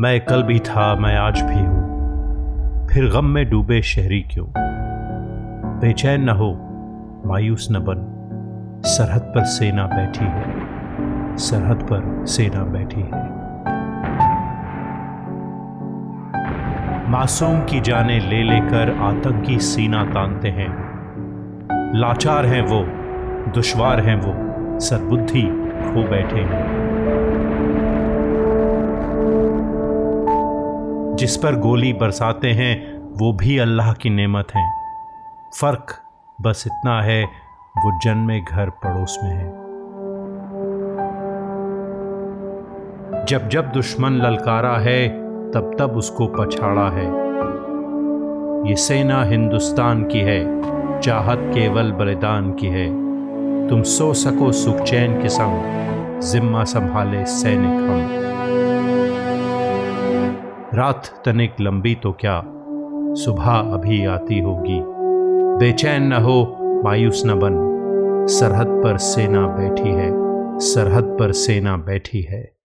मैं कल भी था, मैं आज भी हूँ। फिर गम में डूबे शहरी क्यों? बेचैन न हो, मायूस न बन। सरहद पर सेना बैठी है, सरहद पर सेना बैठी है। मासूम की जाने ले लेकर आतंकी सीना तानते हैं। लाचार हैं वो, दुश्वार हैं वो, सरबुद्धि खो बैठे हैं। जिस पर गोली बरसाते हैं, वो भी अल्लाह की नेमत है। फ़र्क बस इतना है, वो जन्मे घर पड़ोस में है। जब जब दुश्मन ललकारा है, तब तब उसको पछाड़ा है। ये सेना हिंदुस्तान की है, चाहत केवल बलिदान की है। तुम सो सको सुख चैन के संग, जिम्मा संभाले सैनिक हम। रात तनिक लंबी तो क्या? सुबह अभी आती होगी। बेचैन न हो, मायूस न बन। सरहद पर सेना बैठी है, सरहद पर सेना बैठी है।